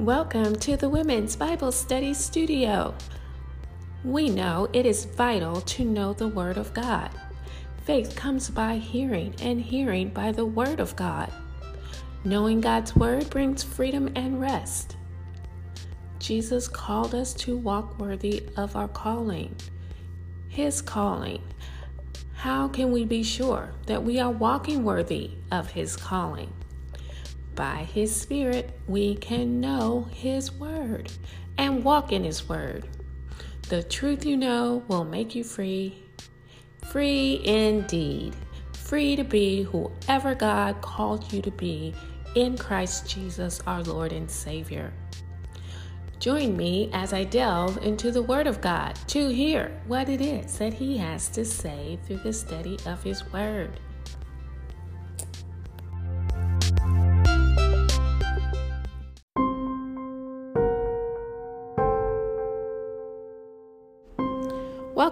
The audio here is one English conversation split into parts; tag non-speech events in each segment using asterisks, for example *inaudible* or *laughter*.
Welcome to the Women's Bible Study Studio. We know it is vital to know the Word of God. Faith comes by hearing, and hearing by the Word of God. Knowing God's Word brings freedom and rest. Jesus called us to walk worthy of our calling, His calling. How can we be sure that we are walking worthy of His calling? By His Spirit, we can know His Word and walk in His Word. The truth you know will make you free. Free indeed. Free to be whoever God called you to be in Christ Jesus, our Lord and Savior. Join me as I delve into the Word of God to hear what it is that He has to say through the study of His Word.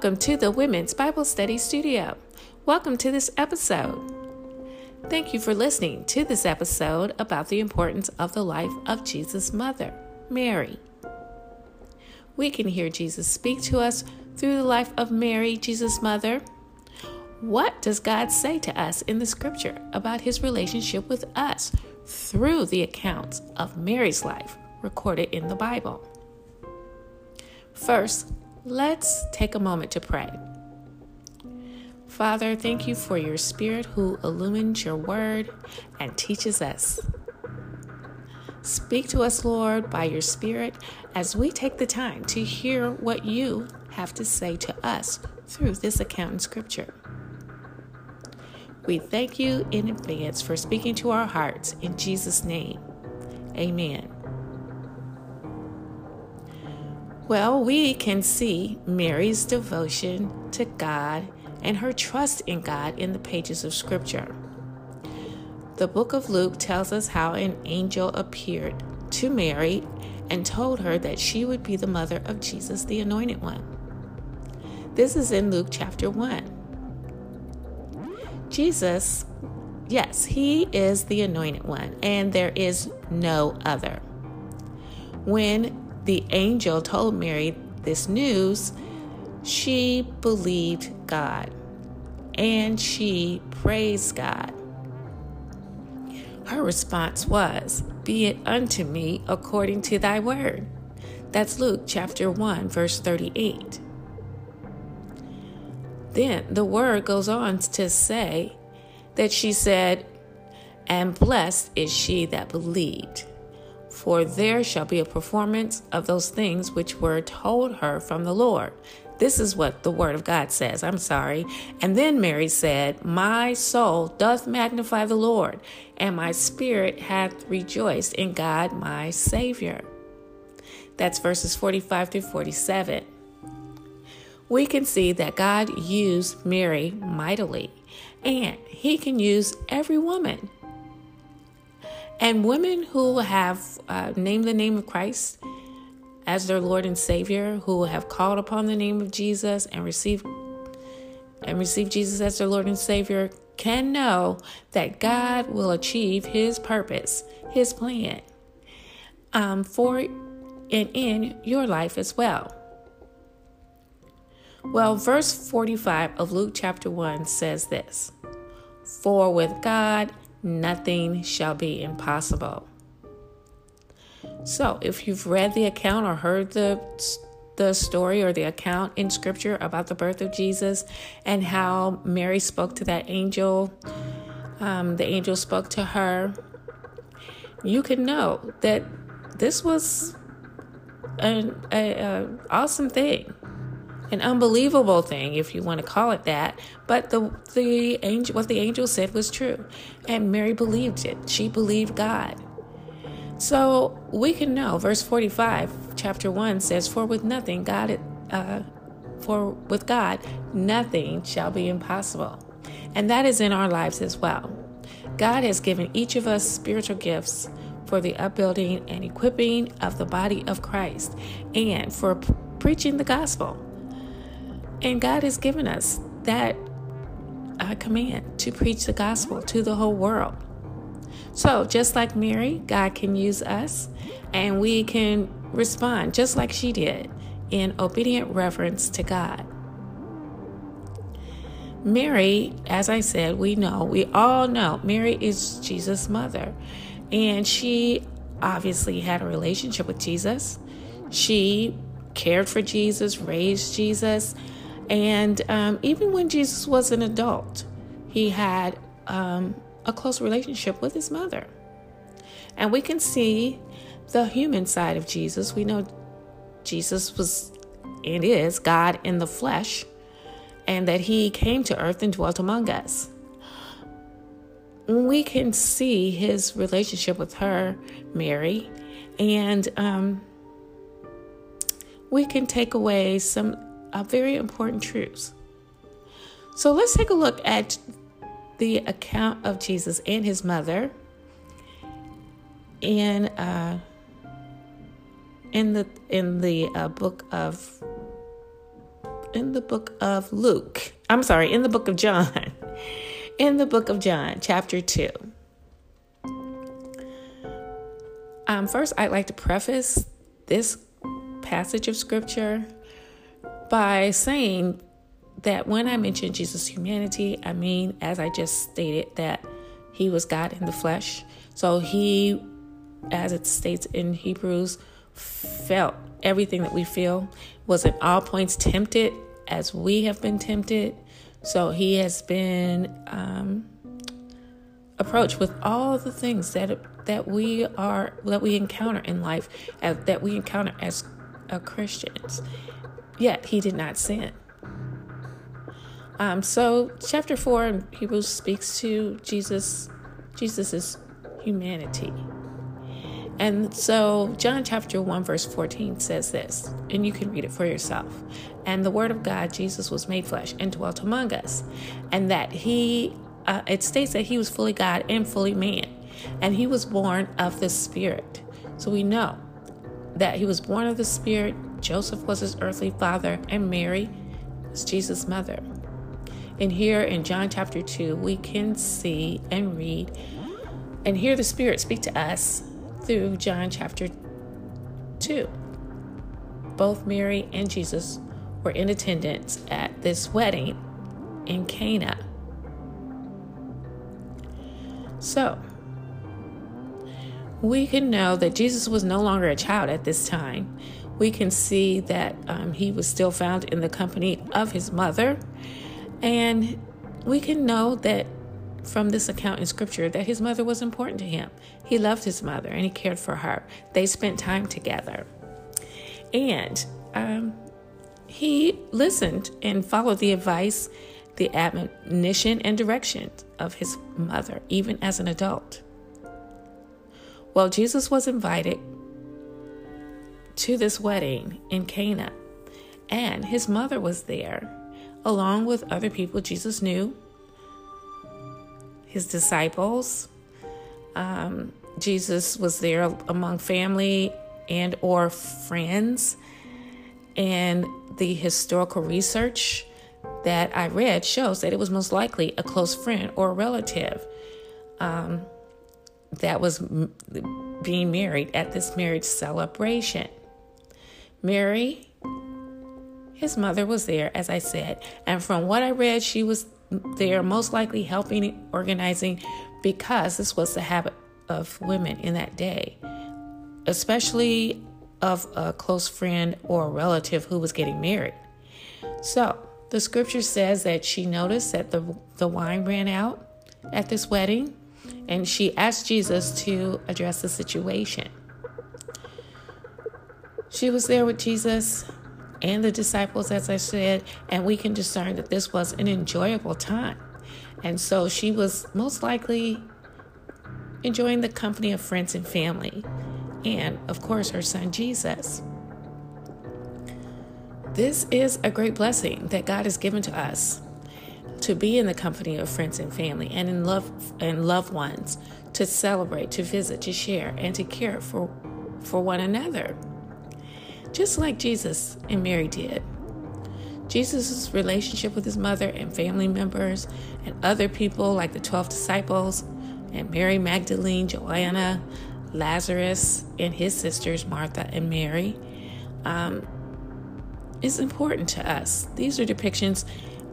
Welcome to the Women's Bible Study Studio. Welcome to this episode. Thank you for listening to this episode about the importance of the life of Jesus' mother, Mary. We can hear Jesus speak to us through the life of Mary, Jesus' mother. What does God say to us in the scripture about his relationship with us through the accounts of Mary's life recorded in the Bible? First, Let's take a moment to pray. Father, thank you for your Spirit who illumines your word and teaches us. Speak to us, Lord, by your Spirit as we take the time to hear what you have to say to us through this account in Scripture. We thank you in advance for speaking to our hearts in Jesus' name. Amen. Well, we can see Mary's devotion to God and her trust in God in the pages of Scripture. The book of Luke tells us how an angel appeared to Mary and told her that she would be the mother of Jesus, the Anointed One. This is in Luke chapter 1. Jesus, yes, he is the Anointed One, and there is no other. When the angel told Mary this news, she believed God and she praised God. Her response was, Be it unto me according to thy word. That's Luke chapter 1, verse 38. Then the word goes on to say that she said, And blessed is she that believed for there shall be a performance of those things which were told her from the Lord. This is what the word of God says. I'm sorry. And then Mary said, My soul doth magnify the Lord, and my spirit hath rejoiced in God my Savior. That's verses 45 through 47. We can see that God used Mary mightily, and He can use every woman and women who have uh, named the name of Christ as their Lord and Savior, who have called upon the name of Jesus and received and received Jesus as their Lord and Savior, can know that God will achieve His purpose, His plan, um, for and in your life as well. Well, verse 45 of Luke chapter 1 says this For with God nothing shall be impossible. So, if you've read the account or heard the the story or the account in scripture about the birth of Jesus and how Mary spoke to that angel, um, the angel spoke to her, you can know that this was an a, a awesome thing an unbelievable thing, if you want to call it that. But the the angel, what the angel said was true, and Mary believed it. She believed God. So we can know. Verse forty-five, chapter one says, "For with nothing God, uh, for with God, nothing shall be impossible," and that is in our lives as well. God has given each of us spiritual gifts for the upbuilding and equipping of the body of Christ and for preaching the gospel. And God has given us that uh, command to preach the gospel to the whole world. So, just like Mary, God can use us and we can respond just like she did in obedient reverence to God. Mary, as I said, we know, we all know, Mary is Jesus' mother. And she obviously had a relationship with Jesus. She cared for Jesus, raised Jesus. And um, even when Jesus was an adult, he had um, a close relationship with his mother. And we can see the human side of Jesus. We know Jesus was and is God in the flesh, and that he came to earth and dwelt among us. We can see his relationship with her, Mary, and um, we can take away some uh, very important truths. So let's take a look at the account of Jesus and his mother in uh, in the in the uh, book of in the book of Luke. I'm sorry, in the book of John. *laughs* In the book of John, chapter 2. Um, first, I'd like to preface this passage of scripture by saying that when I mention Jesus' humanity, I mean, as I just stated, that he was God in the flesh. So he, as it states in Hebrews, felt everything that we feel, was at all points tempted as we have been tempted. So he has been um, approached with all the things that that we are that we encounter in life, uh, that we encounter as uh, Christians. Yet he did not sin. Um, so chapter four in Hebrews speaks to Jesus, Jesus's humanity. And so, John chapter 1, verse 14 says this, and you can read it for yourself. And the Word of God, Jesus, was made flesh and dwelt among us. And that He, uh, it states that He was fully God and fully man. And He was born of the Spirit. So we know that He was born of the Spirit. Joseph was His earthly father, and Mary was Jesus' mother. And here in John chapter 2, we can see and read and hear the Spirit speak to us through John chapter 2. Both Mary and Jesus were in attendance at this wedding in Cana. So, we can know that Jesus was no longer a child at this time. We can see that um, he was still found in the company of his mother. And we can know that from this account in scripture that his mother was important to him. He loved his mother and he cared for her. They spent time together. And um, he listened and followed the advice, the admonition, and direction of his mother, even as an adult. Well, Jesus was invited to this wedding in Cana, and his mother was there, along with other people Jesus knew his disciples. Um, Jesus was there among family and or friends. And the historical research that I read shows that it was most likely a close friend or relative um, that was m- being married at this marriage celebration. Mary, his mother, was there, as I said, and from what I read, she was there most likely helping organizing because this was the habit of women in that day, especially of a close friend or relative who was getting married. So the scripture says that she noticed that the, the wine ran out at this wedding and she asked Jesus to address the situation. She was there with Jesus and the disciples, as I said, and we can discern that this was an enjoyable time. And so she was most likely enjoying the company of friends and family, and of course, her son Jesus. This is a great blessing that God has given to us to be in the company of friends and family and in love and loved ones to celebrate, to visit, to share, and to care for for one another just like Jesus and Mary did. Jesus' relationship with his mother and family members and other people, like the 12 disciples, and Mary Magdalene, Joanna, Lazarus, and his sisters, Martha and Mary, um, is important to us. These are depictions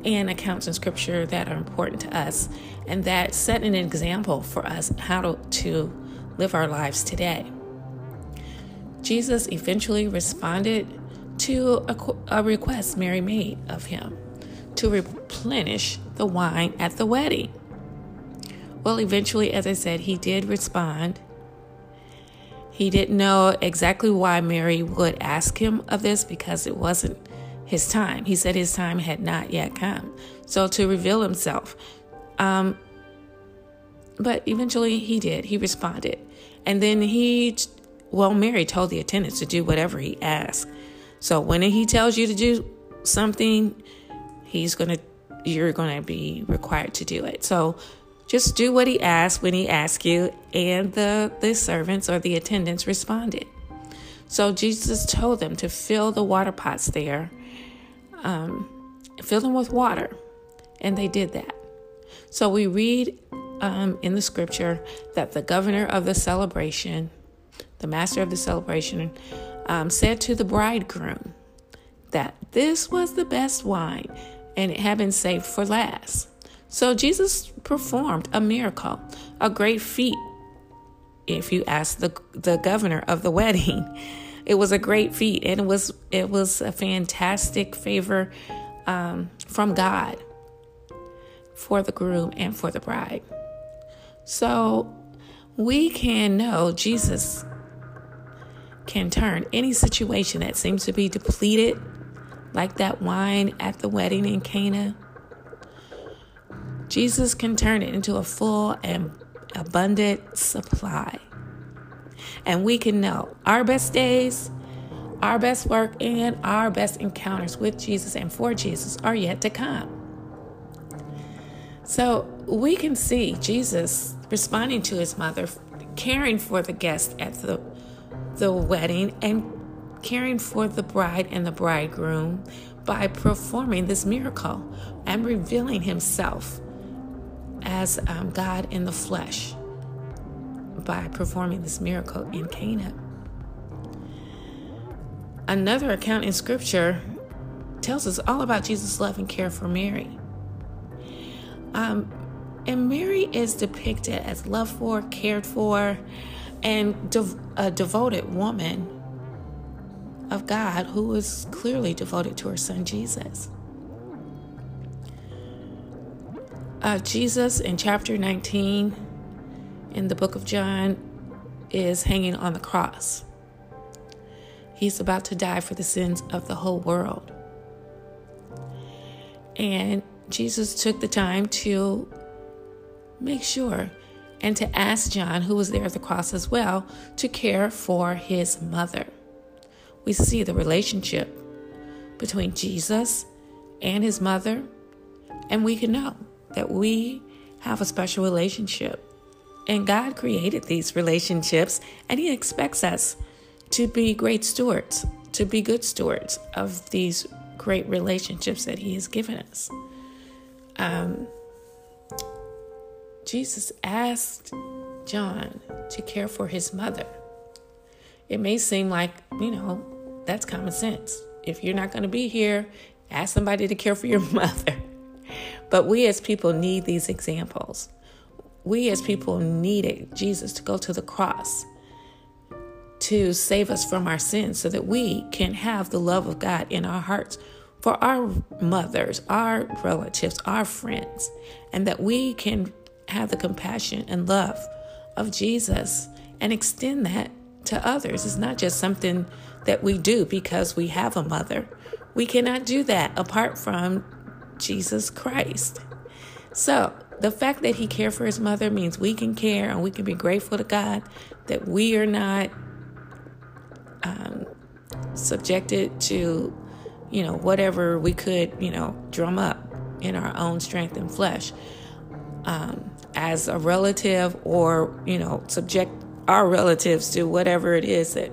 and accounts in scripture that are important to us and that set an example for us how to, to live our lives today. Jesus eventually responded to a, a request Mary made of him to replenish the wine at the wedding. Well, eventually, as I said, he did respond. He didn't know exactly why Mary would ask him of this because it wasn't his time. He said his time had not yet come. So to reveal himself. Um, but eventually he did. He responded. And then he, well, Mary told the attendants to do whatever he asked. So when he tells you to do something, he's going to, you're going to be required to do it. So just do what he asks when he asks you. And the, the servants or the attendants responded. So Jesus told them to fill the water pots there, um, fill them with water. And they did that. So we read um, in the scripture that the governor of the celebration, the master of the celebration, um, said to the bridegroom that this was the best wine and it had been saved for last. So Jesus performed a miracle, a great feat. If you ask the the governor of the *laughs* wedding, it was a great feat, and it was it was a fantastic favor um, from God for the groom and for the bride. So we can know Jesus can turn any situation that seems to be depleted, like that wine at the wedding in Cana. Jesus can turn it into a full and abundant supply. And we can know our best days, our best work, and our best encounters with Jesus and for Jesus are yet to come. So we can see Jesus responding to his mother, caring for the guest at the, the wedding, and caring for the bride and the bridegroom by performing this miracle and revealing himself as um, God in the flesh by performing this miracle in Cana. Another account in scripture tells us all about Jesus' love and care for Mary. Um, and Mary is depicted as loved for, cared for, and a devoted woman of God who is clearly devoted to her son Jesus. Uh, Jesus in chapter 19 in the book of John is hanging on the cross. He's about to die for the sins of the whole world. And Jesus took the time to make sure and to ask John, who was there at the cross as well, to care for his mother. We see the relationship between Jesus and his mother, and we can know that we have a special relationship. And God created these relationships, and He expects us to be great stewards, to be good stewards of these great relationships that He has given us. Um, Jesus asked John to care for his mother. It may seem like, you know, that's common sense. If you're not going to be here, ask somebody to care for your *laughs* mother. But we as people need these examples. We as people needed Jesus to go to the cross to save us from our sins so that we can have the love of God in our hearts for our mothers, our relatives, our friends, and that we can have the compassion and love of Jesus and extend that to others. It's not just something that we do because we have a mother. We cannot do that apart from Jesus Christ. So, the fact that he cared for his mother means we can care and we can be grateful to God that we are not um, subjected to, you know, whatever we could, you know, drum up in our own strength and flesh um, as a relative or, you know, subject our relatives to whatever it is that,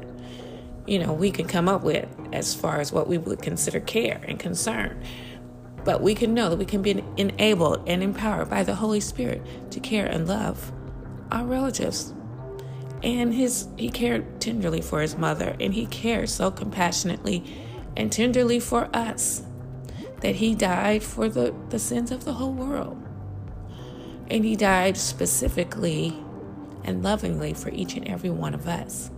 you know, we can come up with as far as what we would consider care and concern. But we can know that we can be enabled and empowered by the Holy Spirit to care and love our relatives. And his he cared tenderly for his mother, and he cared so compassionately and tenderly for us that he died for the, the sins of the whole world. And he died specifically and lovingly for each and every one of us.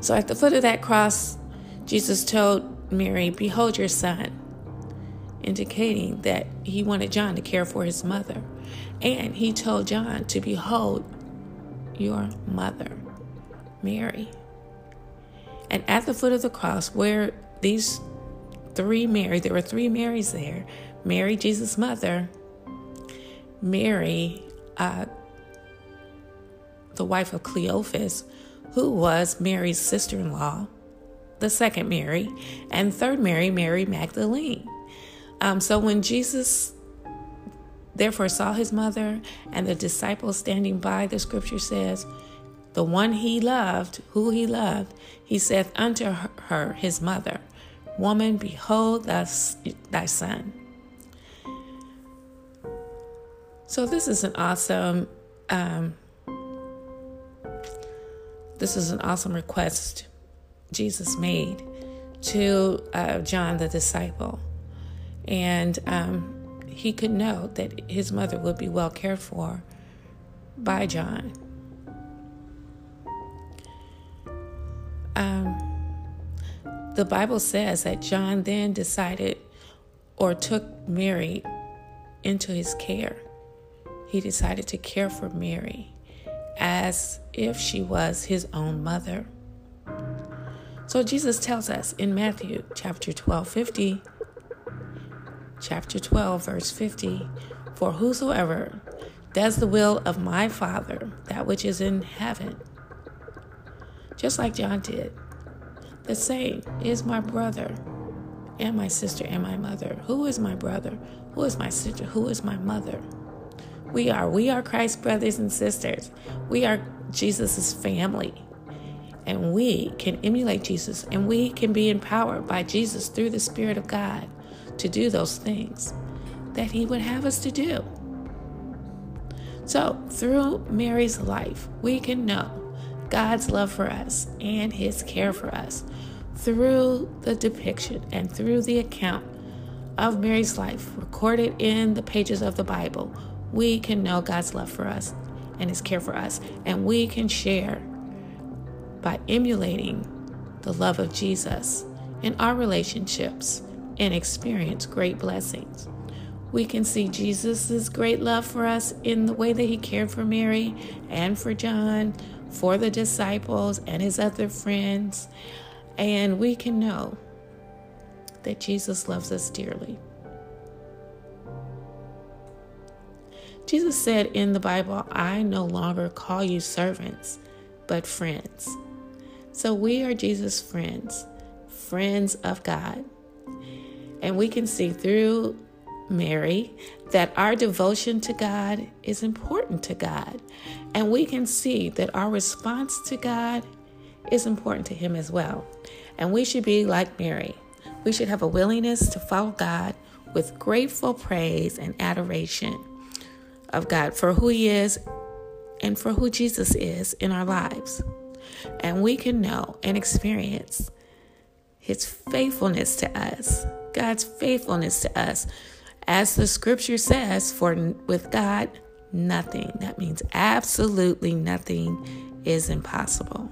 So at the foot of that cross, Jesus told Mary, Behold your son, indicating that he wanted John to care for his mother. And he told John to behold your mother, Mary. And at the foot of the cross, where these three Mary, there were three Marys there Mary, Jesus' mother, Mary, uh, the wife of Cleophas, who was Mary's sister in law, the second Mary, and third Mary, Mary Magdalene. Um, so when Jesus therefore saw his mother and the disciples standing by, the scripture says, the one he loved, who he loved, he saith unto her, his mother, Woman, behold thy, thy son. So this is an awesome, um, this is an awesome request Jesus made to uh, John the disciple, and um, he could know that his mother would be well cared for by John. Um, the Bible says that John then decided or took Mary into his care. He decided to care for Mary as if she was his own mother. So Jesus tells us in Matthew chapter 12, 50, chapter 12, verse 50, for whosoever does the will of my Father, that which is in heaven, just like John did, the same is my brother and my sister and my mother. Who is my brother? Who is my sister? Who is my mother? We are. We are Christ's brothers and sisters. We are Jesus' family. And we can emulate Jesus and we can be empowered by Jesus through the Spirit of God to do those things that He would have us to do. So, through Mary's life, we can know God's love for us and His care for us through the depiction and through the account of Mary's life recorded in the pages of the Bible. We can know God's love for us and His care for us, and we can share by emulating the love of Jesus in our relationships and experience great blessings. We can see Jesus' great love for us in the way that he cared for Mary and for John, for the disciples and his other friends. And we can know that Jesus loves us dearly. Jesus said in the Bible, I no longer call you servants, but friends. So we are Jesus' friends, friends of God. And we can see through Mary, that our devotion to God is important to God. And we can see that our response to God is important to Him as well. And we should be like Mary. We should have a willingness to follow God with grateful praise and adoration of God for who He is and for who Jesus is in our lives. And we can know and experience His faithfulness to us, God's faithfulness to us as the scripture says, for with God, nothing, that means absolutely nothing, is impossible.